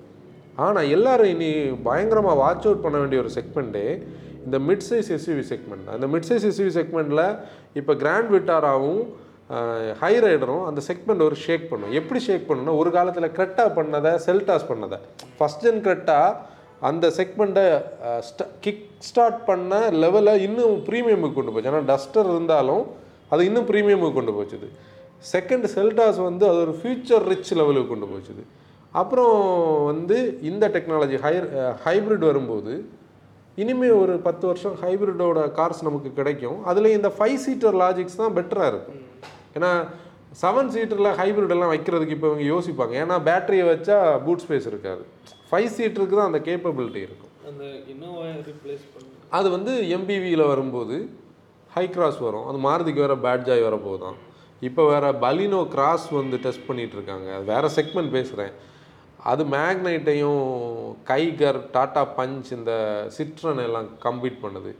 ஆனால் எல்லோரும் இனி பயங்கரமாக வாட்ச் அவுட் பண்ண வேண்டிய ஒரு செக்மெண்ட்டு இந்த மிட் சைஸ் எஸ்யூவி செக்மெண்ட் அந்த மிட் சைஸ் எஸ்யூவி செக்மெண்ட்டில் இப்போ கிராண்ட் விட்டாராவும் ஹை ரைடரும் அந்த செக்மெண்ட் ஒரு ஷேக் பண்ணும். எப்படி ஷேக் பண்ணணும்னா ஒரு காலத்தில் கிரெட்டா பண்ணதை செல்டாஸ் பண்ணதை. ஃபஸ்ட் ஜென் கிரெட்டா அந்த செக்மெண்ட்டை கிக் ஸ்டார்ட் பண்ண லெவலை இன்னும் ப்ரீமியமுக்கு கொண்டு போச்சு. ஏன்னா டஸ்டர் இருந்தாலும் அது இன்னும் ப்ரீமியமுக்கு கொண்டு போச்சுது. செகண்ட் செல்டாஸ் வந்து அது ஒரு ஃபியூச்சர் ரிச் லெவலுக்கு கொண்டு போச்சுது. அப்புறம் வந்து இந்த டெக்னாலஜி ஹை ஹைப்ரிட் வரும்போது இனிமே ஒரு பத்து வருஷம் ஹைப்ரிடோட கார்ஸ் நமக்கு கிடைக்கும். அதில் இந்த ஃபைவ் சீட்டர் லாஜிக்ஸ் தான் பெட்டராக இருக்கும். ஏன்னா செவன் சீட்டரில் ஹைப்ரிட் எல்லாம் வைக்கிறதுக்கு இப்போ இவங்க யோசிப்பாங்க. ஏன்னா பேட்டரியை வச்சா பூட் ஸ்பேஸ் இருக்காது. ஃபைவ் சீட்டருக்கு தான் அந்த கேப்பபிலிட்டி இருக்கும். அது வந்து எம்பிவியில் வரும்போது ஹை கிராஸ் வரும். அது மாருதிக்கு வேறு பேட்ஜாய் வர போதான் இப்போ வேறு பலினோ கிராஸ் வந்து டெஸ்ட் அது வேறு செக்மெண்ட் பேசுகிறேன் அது மேக்னைட்டையும் கைகர் டாடா பஞ்ச் இந்த சிட்ரன் எல்லாம் கம்பீட் பண்ணுது.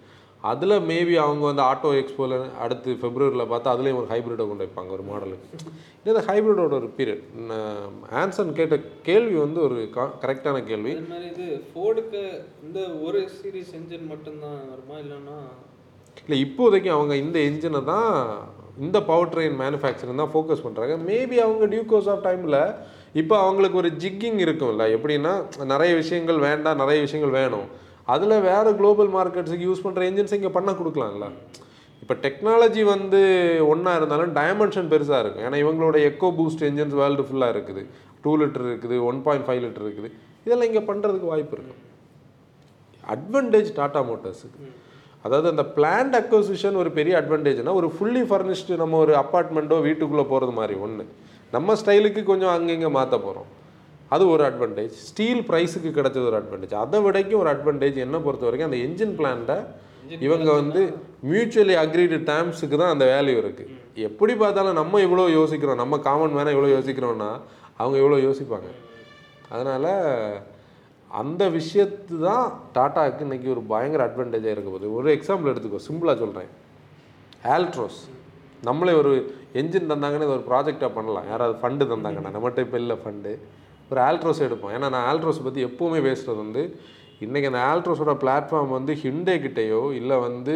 அதில் மேபி அவங்க வந்து ஆட்டோ எக்ஸ்போவில் அடுத்து ஃபெப்ரவரியில் பார்த்தா அதுலேயும் ஒரு ஹைப்ரிட்டை கொண்டு வைப்பாங்க ஒரு மாடலுக்கு இது ஹைப்ரிடோட ஒரு பீரியட் ஆன்சன் கேட்ட கேள்வி வந்து ஒரு கரெக்டான கேள்வி. இந்த மாதிரி இது ஃபோர்டுக்கு இந்த ஒரு சீரிஸ் என்ஜின் மட்டும்தான் வருமா? இல்லைன்னா இல்லை இப்போதைக்கு அவங்க இந்த என்ஜினை தான் இந்த பவர் ட்ரெயின் மேனுஃபேக்சரிங் தான் ஃபோக்கஸ் பண்ணுறாங்க மேபி அவங்க டியூ கோர்ஸ் ஆஃப் டைமில் இப்போ அவங்களுக்கு ஒரு ஜிக்கிங் இருக்கும்ல. எப்படின்னா நிறைய விஷயங்கள் வேண்டாம் நிறைய விஷயங்கள் வேணும். அதில் வேறு குளோபல் மார்க்கெட்ஸுக்கு யூஸ் பண்ணுற என்ஜின்ஸ் இங்கே பண்ண கொடுக்கலாம்ல. இப்போ டெக்னாலஜி வந்து ஒன்றா இருந்தாலும் டைமென்ஷன் பெருசாக இருக்கும். ஏன்னா இவங்களோட எக்கோ பூஸ்ட் என்ஜின்ஸ் வேர்ல்டு ஃபுல்லாக இருக்குது. டூ லிட்டர் இருக்குது ஒன் பாயிண்ட் ஃபைவ் லிட்டர் இருக்குது. இதெல்லாம் இங்கே பண்ணுறதுக்கு வாய்ப்பு இருக்குது அட்வான்டேஜ் டாட்டா மோட்டார்ஸுக்கு அதாவது அந்த பிளான்ட் அக்வசிஷன் ஒரு பெரிய அட்வான்டேஜ்னா ஒரு ஃபுல்லி ஃபர்னிஷ்டு நம்ம ஒரு அப்பார்ட்மெண்ட்டோ வீட்டுக்குள்ளே போகிறது மாதிரி ஒன்று நம்ம ஸ்டைலுக்கு கொஞ்சம் அங்கங்கே மாற்ற போகிறோம் அது ஒரு அட்வான்டேஜ் ஸ்டீல் ப்ரைஸுக்கு கிடைச்சது ஒரு அட்வான்டேஜ் அதை விடைக்கும் ஒரு அட்வான்டேஜ் என்ன பொறுத்த வரைக்கும் அந்த என்ஜின் பிளான்ட்டை இவங்க வந்து மியூச்சுவலி அக்ரீடு டேர்ம்ஸுக்கு தான் அந்த வேல்யூ இருக்குது எப்படி பார்த்தாலும் நம்ம இவ்வளோ யோசிக்கிறோம் நம்ம காமன் மேனாக இவ்வளோ யோசிக்கிறோம்னா அவங்க இவ்வளோ யோசிப்பாங்க. அதனால் அந்த விஷயத்து தான் டாட்டாவுக்கு இன்றைக்கி ஒரு பயங்கர அட்வான்டேஜாக இருக்க போகுது. ஒரு எக்ஸாம்பிள் எடுத்துக்கோ சிம்பிளாக சொல்கிறேன் ஆல்ட்ரோஸ் நம்மளே ஒரு என்ஜின் தந்தாங்கன்னு இது ஒரு ப்ராஜெக்டாக பண்ணலாம். யாராவது ஃபண்டு தந்தாங்கன்னா நம்மகிட்ட இப்போ இல்லை ஃபண்டு ஒரு ஆல்ட்ரோஸ் எடுப்போம். ஏன்னா நான் ஆல்ட்ரோஸ் பற்றி எப்போவுமே பேசுகிறது வந்து இன்றைக்கி அந்த ஆல்ட்ரோஸோட பிளாட்ஃபார்ம் வந்து ஹிண்டே கிட்டேயோ இல்லை வந்து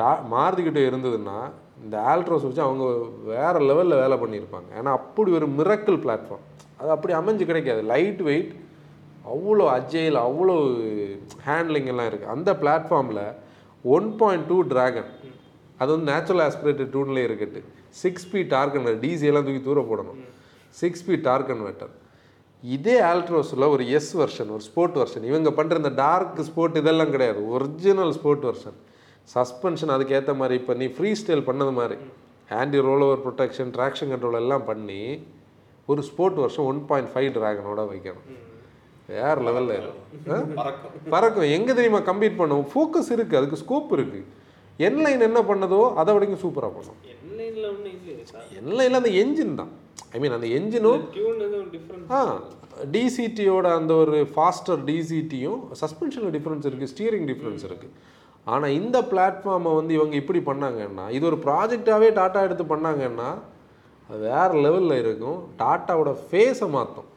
டா மாறுதிக்கிட்டே கிட்டே இருந்ததுன்னா இந்த ஆல்ட்ரோஸ் வச்சு அவங்க வேறு லெவலில் வேலை பண்ணியிருப்பாங்க. ஏன்னா அப்படி ஒரு மிரக்கல் பிளாட்ஃபார்ம் அது அப்படி அமைஞ்சு கிடைக்காது. லைட் வெயிட் அவ்வளோ அஜெயில் அவ்வளோ ஹேண்ட்லிங் எல்லாம் இருக்குது அந்த பிளாட்ஃபார்மில் ஒன் பாயிண்ட் டூ ட்ராகன் அது வந்து நேச்சுரல் ஆஸ்பிரேட்டட் டூன்லேயே இருக்கட்டு. சிக்ஸ் பி டார்க் கன்வெர்ட் தூக்கி தூர போடணும். சிக்ஸ் பி டார்க் கன்வெர்ட்டர் இதே ஆல்ட்ரோஸில் ஒரு எஸ் வெர்ஷன் ஒரு ஸ்போர்ட் வெர்ஷன் இவங்க பண்ணுற இந்த டார்க் ஸ்போர்ட் இதெல்லாம் கிடையாது. ஒரிஜினல் ஸ்போர்ட் வெர்ஷன் சஸ்பென்ஷன் அதுக்கேற்ற மாதிரி பண்ணி ஃப்ரீ ஸ்டைல் பண்ணது மாதிரி. Anti roll over protection traction control எல்லாம் பண்ணி ஒரு ஸ்போர்ட் வருஷம் ஒன் பாயிண்ட் ஃபைவ் ட்ராகனோட வைக்கணும். வேறு லெவலில் இருக்கும் பறக்கும். எங்கே தெரியுமா கம்பீட் பண்ணும் ஃபோக்கஸ் இருக்குது அதுக்கு ஸ்கோப் இருக்குது என்லைன் என்ன பண்ணதோ அதை வரைக்கும் சூப்பராக பண்ணும் என்லைனில் அந்த என்ஜின் தான். ஐ மீன் அந்த என்ஜினும் ஆ டிசிடியோட அந்த ஒரு ஃபாஸ்டர் டிசிடியும் சஸ்பென்ஷனில் டிஃப்ரென்ஸ் இருக்குது ஸ்டியரிங் டிஃப்ரென்ஸ் இருக்குது ஆனால் இந்த பிளாட்ஃபார்மை வந்து இவங்க இப்படி பண்ணாங்கன்னா இது ஒரு ப்ராஜெக்டாகவே டாட்டா எடுத்து பண்ணாங்கன்னா அது வேறு லெவலில் இருக்கும். டாட்டாவோட ஃபேஸை மாற்றும்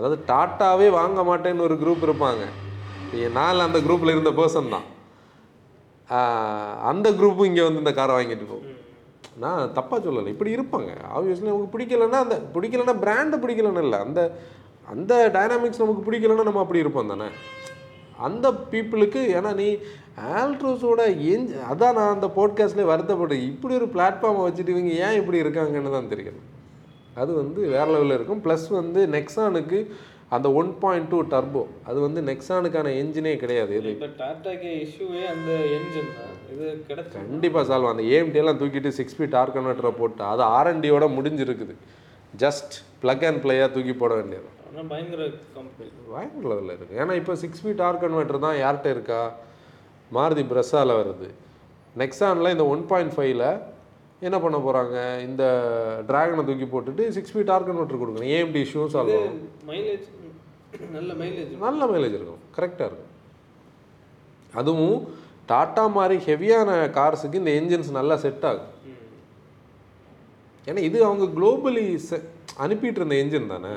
அதாவது டாட்டாவே வாங்க மாட்டேன்னு ஒரு குரூப் இருப்பாங்க. நான் அந்த குரூப்பில் இருந்த பர்சன் தான். அந்த குரூப்பும் இங்கே வந்து இந்த காரை வாங்கிட்டு போகும் நான் தப்பாக சொல்லலை. இப்படி இருப்பாங்க. ஆப்வியஸ்லி நமக்கு பிடிக்கலன்னா அந்த பிடிக்கலன்னா பிராண்டை பிடிக்கலன்னு இல்லை. அந்த அந்த டைனாமிக்ஸ் நமக்கு பிடிக்கலன்னா நம்ம அப்படி இருப்போம் தானே. அந்த பீப்புளுக்கு ஏன்னா நீ ஆல்ட்ரோஸோட எஞ்ச் அதான் நான் அந்த போட்காஸ்ட்லேயே வருத்தப்பட்டு இப்படி ஒரு பிளாட்ஃபார்மை வச்சுட்டு இவங்க ஏன் இப்படி இருக்காங்கன்னு தான் தெரியும். அது வந்து வேற லெவலில் இருக்கும். ப்ளஸ் வந்து நெக்ஸானுக்கு அந்த ஒன் பாயிண்ட் டூ டர்போ அது வந்து நெக்ஸானுக்கான என்ஜினே கிடையாது. இது இப்போ டாட்டாக்கு இஷ்யூவே அந்த என்ஜின் தான். இது கிடைச்சு கண்டிப்பாக சால்வ் அந்த எல்லாம் தூக்கிட்டு சிக்ஸ் ஃபீட் ஆர் கன்வெர்ட்டரை போட்டு அது ஆர்என்டியோட முடிஞ்சிருக்குது. ஜஸ்ட் ப்ளக் அண்ட் பிளேயாக தூக்கி போட வேண்டியது. ஆனால் பயங்கர கம்பெனி பயங்கர லெவலில் இருக்குது ஏன்னா இப்போ சிக்ஸ் ஃபீட் ஆர் கன்வெர்ட்டர் தான் யார்கிட்ட இருக்கா? மாருதி பிரஸ்ஸாவில் வருது. நெக்ஸானில் இந்த ஒன் பாயிண்ட் ஃபைவ்ல என்ன பண்ண போகிறாங்க இந்த டிராகனை தூக்கி போட்டுட்டு சிக்ஸ் ஃபீட் ஆர் கன்வெர்ட்டர் கொடுக்கணும். ஏஎம்டி சால்வ் ஆகும். மைலேஜ் நல்ல மைலேஜ் நல்ல மைலேஜ் இருக்கும். கரெக்டாக இருக்கும். அதுவும் டாட்டா மாதிரி ஹெவியான கார்ஸுக்கு இந்த என்ஜின்ஸ் நல்லா செட் ஆகும். ஏன்னா இது அவங்க குளோபலி அனுப்பிட்டு இருந்த என்ஜின் தானே?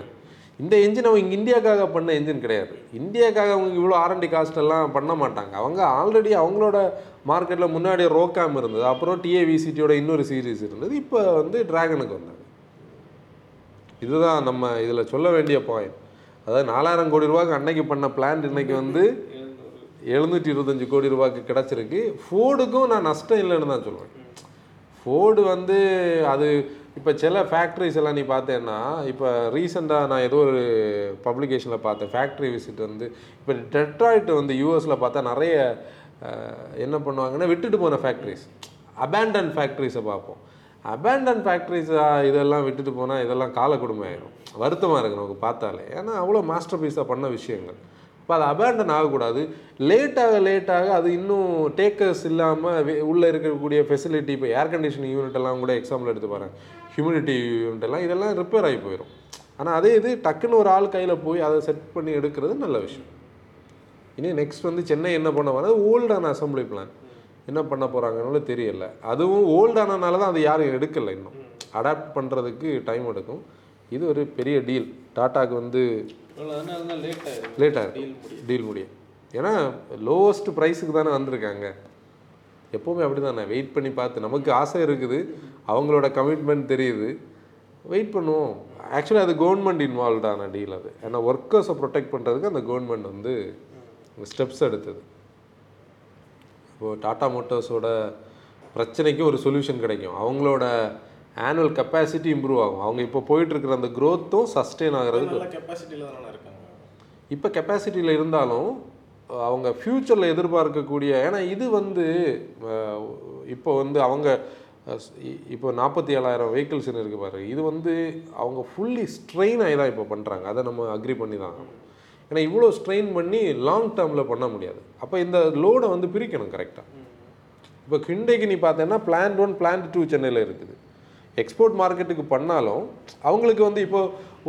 இந்த என்ஜின் அவங்க இங்க இந்தியாக்காக பண்ண என்ஜின் கிடையாது. இந்தியாக்காக அவங்க இவ்வளோ ஆர்என்டி காஸ்ட் எல்லாம் பண்ண மாட்டாங்க. அவங்க ஆல்ரெடி அவங்களோட மார்க்கெட்டில் முன்னாடி ரோக்காம் இருந்தது. அப்புறம் டிஏவிசிட்டியோட இன்னொரு சீரீஸ் இருந்தது. இப்போ வந்து டிராகனுக்கு வந்தாங்க. இதுதான் நம்ம இதில் சொல்ல வேண்டிய பாயிண்ட் அதாவது நாலாயிரம் கோடி ரூபாய்க்கு அன்னைக்கு பண்ண பிளான் இன்னைக்கு வந்து எழுநூற்றி இருபத்தஞ்சி கோடி ரூபாய்க்கு கிடச்சிருக்கு. ஃபோர்டுக்கும் நான் நஷ்டம் இல்லைன்னு தான் சொல்லுவேன் ஃபோர்டு வந்து அது இப்போ சில ஃபேக்ட்ரிஸ் எல்லாம் நீ பார்த்தேன்னா இப்போ ரீசெண்டாக நான் ஏதோ ஒரு பப்ளிகேஷனில் பார்த்தேன். ஃபேக்ட்ரி விசிட் வந்து இப்போ டெட்ராய்ட் வந்து யூஎஸில் பார்த்தா நிறைய என்ன பண்ணுவாங்கன்னா விட்டுட்டு போன ஃபேக்ட்ரிஸ் அபேண்டன் ஃபேக்ட்ரிஸை பார்ப்போம். அபேண்டன் ஃபேக்ட்ரிஸாக இதெல்லாம் விட்டுட்டு போனால் இதெல்லாம் கால கொடுமை வருத்தமாக இருக்கு நமக்கு பார்த்தாலே. ஏன்னா அவ்வளோ மாஸ்டர் பீஸாக பண்ண விஷயங்கள். இப்போ அது அபேண்டன் ஆகக்கூடாது. லேட்டாக லேட்டாக அது இன்னும் டேக்கர்ஸ் இல்லாமல் உள்ளே இருக்கக்கூடிய ஃபெசிலிட்டி இப்போ ஏர் கண்டிஷனிங் யூனிட் எல்லாம் கூட எக்ஸாம்பிள் எடுத்து பாருங்கள் ஹியூமிடிட்டி எல்லாம் இதெல்லாம் ரிப்பேர் ஆகி போயிடும் ஆனால் அதே இது டக்குன்னு ஒரு ஆள் கையில் போய் அதை செட் பண்ணி எடுக்கிறது நல்ல விஷயம். இனி நெக்ஸ்ட் வந்து சென்னை என்ன பண்ண வர ஓல்டான அசம்பிளி பிளான் என்ன பண்ண போகிறாங்கன்னு தெரியல. அதுவும் ஓல்டானனால தான் அது யாரும் எடுக்கலை இன்னும். அடாப்ட் பண்ணுறதுக்கு டைம் எடுக்கும். இது ஒரு பெரிய டீல் டாட்டாக்கு வந்து அவ்வளோ அதனால தான் லேட் ஆயிருக்கு. லேட் ஆகும் டீல் முடியும் ஏன்னா லோவஸ்ட் ப்ரைஸுக்கு தானே வந்திருக்காங்க. எப்போவுமே அப்படி தானே வெயிட் பண்ணி பார்த்து. நமக்கு ஆசை இருக்குது. அவங்களோட கமிட்மெண்ட் தெரியுது. வெயிட் பண்ணுவோம். ஆக்சுவலி அது கவர்மெண்ட் இன்வால்வ்டான டீல் அது. ஏன்னா ஒர்க்கர்ஸை ப்ரொடெக்ட் பண்ணுறதுக்கு அந்த கவர்மெண்ட் வந்து ஸ்டெப்ஸ் எடுத்தது. இப்போது டாடா மோட்டார்ஸோட பிரச்சனைக்கு ஒரு சொல்யூஷன் கிடைக்கும். அவங்களோட ஆனுவல் கெப்பாசிட்டி இம்ப்ரூவ் ஆகும். அவங்க இப்போ போயிட்டு இருக்கிற அந்த growth-உம் சஸ்டெயின் ஆகிறதுக்கு இப்போ கெப்பாசிட்டியில் இருந்தாலும் அவங்க ஃப்யூச்சரில் எதிர்பார்க்கக்கூடிய ஏன்னா இது வந்து இப்போ வந்து அவங்க இப்போ நாற்பத்தி ஏழாயிரம் வெஹிக்கிள்ஸ் இருக்கு பாரு இது வந்து அவங்க ஃபுல்லி ஸ்ட்ரெயின் ஆகி தான் இப்போ பண்ணுறாங்க அதை நம்ம அக்ரி பண்ணி தான் ஆகணும். ஏன்னா இவ்வளோ ஸ்ட்ரெயின் பண்ணி லாங் டேர்மில் பண்ண முடியாது. அப்போ இந்த லோடை வந்து பிரிக்கணும் கரெக்டாக இப்போ கிண்டைக்கு நீ பார்த்தேன்னா பிளான் ஒன் பிளான்ட் டூ சென்னையில் இருக்குது. எக்ஸ்போர்ட் மார்க்கெட்டுக்கு பண்ணாலும் அவங்களுக்கு வந்து இப்போ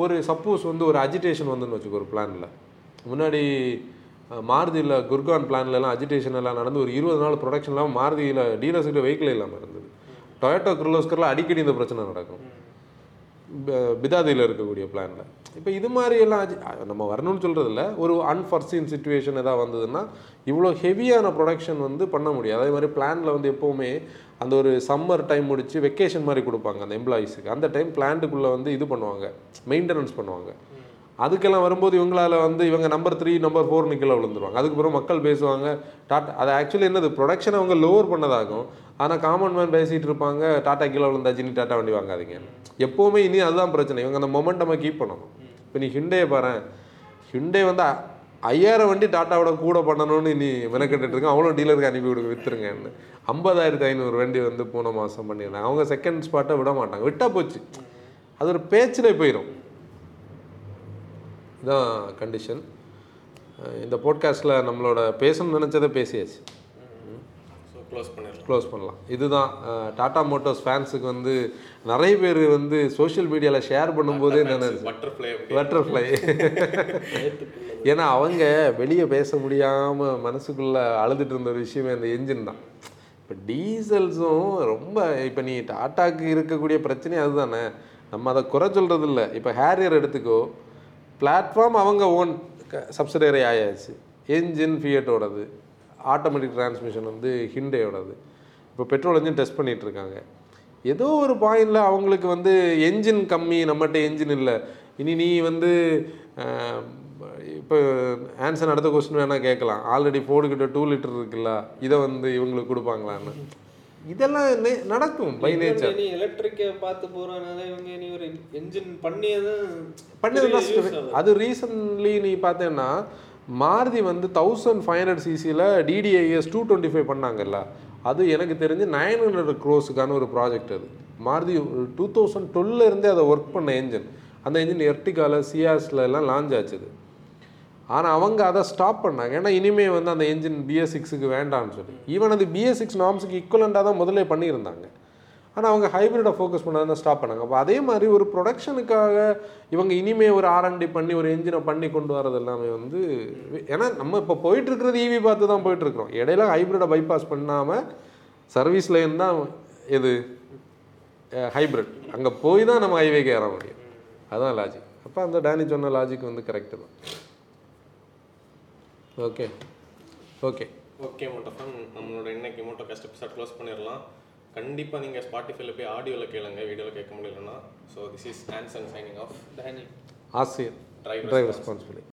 ஒரு சப்போஸ் வந்து ஒரு அஜிடேஷன் வந்துன்னு வச்சுக்கோ ஒரு பிளானில் முன்னாடி மாருதியில் குர்கான் பிளான்லலாம் அஜிடேஷன் எல்லாம் நடந்து ஒரு இருபது நாள் ப்ரொடக்ஷன்லாம் மாருதியில் டீலர்ஸ்கிட்ட வெஹிக்கிள் இல்லாமல் இருந்தது. டொயேட்டோ கிர்லோஸ்கரில் அடிக்கடி இந்த பிரச்சனை நடக்கும். பிதாதியில் இருக்கக்கூடிய பிளானில் இப்போ இது மாதிரி எல்லாம் நம்ம வரணும்னு சொல்கிறது ஒரு அன்ஃபர்சீன் சுச்சுவேஷன் எதாவது வந்ததுன்னா இவ்வளோ ஹெவியான ப்ரொடக்ஷன் வந்து பண்ண முடியாது. அதே மாதிரி பிளானில் வந்து எப்போவுமே அந்த ஒரு சம்மர் டைம் முடிச்சு வெக்கேஷன் மாதிரி கொடுப்பாங்க அந்த எம்ப்ளாயீஸுக்கு அந்த டைம் பிளான்ட்டுக்குள்ளே வந்து இது பண்ணுவாங்க மெயின்டெனன்ஸ் பண்ணுவாங்க. அதுக்கெல்லாம் வரும்போது இவங்களால் வந்து இவங்க நம்பர் த்ரீ நம்பர் ஃபோர் நிக்கல விழுந்துருவாங்க. அதுக்கப்புறம் மக்கள் பேசுவாங்க. டாட்டா அது ஆக்சுவலி என்னது? ப்ரொடக்ஷன் அவங்க லோவர் பண்ணதாகும். ஆனால் காமன் மேன் பேசிகிட்டு இருப்பாங்க. டாட்டா கீழே விழுந்தா ஜினி டாட்டா வண்டி வாங்காதீங்க. எப்போவுமே இனி அதுதான் பிரச்சனை. இவங்க அந்த மொமெண்டமை கீப் பண்ணணும். இப்போ நீ ஹிண்டே பாரு ஹிண்டே வந்து அ- ஐயாயிரம் வண்டி டாட்டாவோட கூட பண்ணணும்னு நீ மெனக்கெட்டுட்டு இருக்கேன். அவ்வளோ டீலருக்கு அனுப்பி விடுங்க வித்துருங்கன்னு. ஐம்பதாயிரத்து ஐநூறு வண்டி வந்து போன மாதம் பண்ணியிருந்தாங்க அவங்க செகண்ட் ஸ்பாட்டை விட மாட்டாங்க. விட்டா போச்சு. அது ஒரு பேச்சில் போயிடும் இதான் கண்டிஷன் இந்த போட்காஸ்ட்டில் நம்மளோட பேசணும்னு நினச்சதை பேசியாச்சு. க்ளோஸ் பண்ணிடலாம். க்ளோஸ் பண்ணலாம். இதுதான் டாடா மோட்டார்ஸ் ஃபேன்ஸுக்கு வந்து நிறைய பேர் வந்து சோஷியல் மீடியாவில் ஷேர் பண்ணும்போதே நினைச்சு பட்டர்ஃப்ளை பட்டர்ஃப்ளை ஏன்னா அவங்க வெளியே பேச முடியாமல் மனசுக்குள்ளே அழுதுட்டு இருந்த ஒரு விஷயமே அந்த என்ஜின் தான். இப்போ டீசல்ஸும் ரொம்ப இப்போ நீ டாட்டாக்கு இருக்கக்கூடிய பிரச்சனை அதுதானே. நம்ம அதை குறை சொல்கிறது இல்லை இப்போ ஹேரியர் எடுத்துக்கோ. பிளாட்ஃபார்ம் அவங்க ஓன் சப்சிடரி ஆயாச்சு. என்ஜின் ஃபியட்டோடது ஆட்டோமேட்டிக் டிரான்ஸ்மிஷன் வந்து ஹிண்டேயோடது இப்போ பெட்ரோல் என்ஜின் டெஸ்ட் பண்ணிகிட்டு இருக்காங்க ஏதோ ஒரு பாயிண்டில் அவங்களுக்கு வந்து என்ஜின் கம்மி நம்மகிட்ட என்ஜின் இல்லை. இனி நீ வந்து இப்போ ஆன்சர் அடுத்த கொஸ்டின் வேணால் கேட்கலாம். ஆல்ரெடி ஃபோர்டு கிட்ட டூ லிட்டர் இருக்குல்ல இதை வந்து இவங்களுக்கு கொடுப்பாங்களான்னு. இதெல்லாம் நடக்கும் பை நேச்சர் நீ எலக்ட்ரிக்கை பார்த்து போறதுனால இவங்க நீ ஒரு என்ஜின் பண்ணியதான் பண்ணது. அது ரீசன்ட்லி நீ பார்த்தேன்னா மாருதி வந்து தௌசண்ட் ஃபைவ் ஹண்ட்ரட் சிசியில் டிடிஐஎஸ் டூ டுவெண்ட்டி ஃபைவ் பண்ணாங்கல்ல. அது எனக்கு தெரிஞ்சு நைன் ஹண்ட்ரட் க்ரோஸுக்கான ஒரு ப்ராஜெக்ட் அது. மாருதி டூ தௌசண்ட் டுவெல்ல இருந்தே அதை ஒர்க் பண்ண என்ஜின் அந்த என்ஜின் எர்டிகால சியாஸ்ல எல்லாம் லான்ச் ஆச்சுது ஆனால் அவங்க அதை ஸ்டாப் பண்ணாங்க. ஏன்னா இனிமே வந்து அந்த என்ஜின் பிஎஸ் சிக்ஸுக்கு வேண்டாம்னு சொல்லி. ஈவன் அது பிஎஸ் சிக்ஸ் நாம்ஸுக்கு ஈக்குவலண்டாக தான் முதல்ல பண்ணியிருந்தாங்க. ஆனால் அவங்க ஹைப்ரிடை ஃபோக்கஸ் பண்ணாதான் ஸ்டாப் பண்ணாங்க. அப்போ அதே மாதிரி ஒரு ப்ரொடக்ஷனுக்காக இவங்க இனிமே ஒரு ஆர்என்டி பண்ணி ஒரு என்ஜினை பண்ணி கொண்டு வரது எல்லாமே வந்து ஏன்னா நம்ம இப்போ போயிட்டுருக்கிறது ஈவி பார்த்து தான் போயிட்டுருக்குறோம். இடையில ஹைப்ரிடை பைபாஸ் பண்ணாமல் சர்வீஸ் லைன் தான் எது ஹைப்ரிட் அங்கே போய் தான் நம்ம ஹைவேக்கு ஏற முடியும். அதுதான் லாஜிக் அப்போ அந்த டேனி சொன்ன லாஜிக் வந்து கரெக்டு தான். ஓகே ஓகே ஓகே மோட்டோஃபன் நம்மளோட இன்னைக்கு மோட்டோ காஸ்ட் எபிசோட் க்ளோஸ் பண்ணிடலாம். கண்டிப்பாக நீங்கள் ஸ்பாட்டிஃபைல போய் ஆடியோவில் கேளுங்க வீடியோவில் கேட்க முடியலன்னா. So this is Anson signing off Asiriyar Drive drive responsibility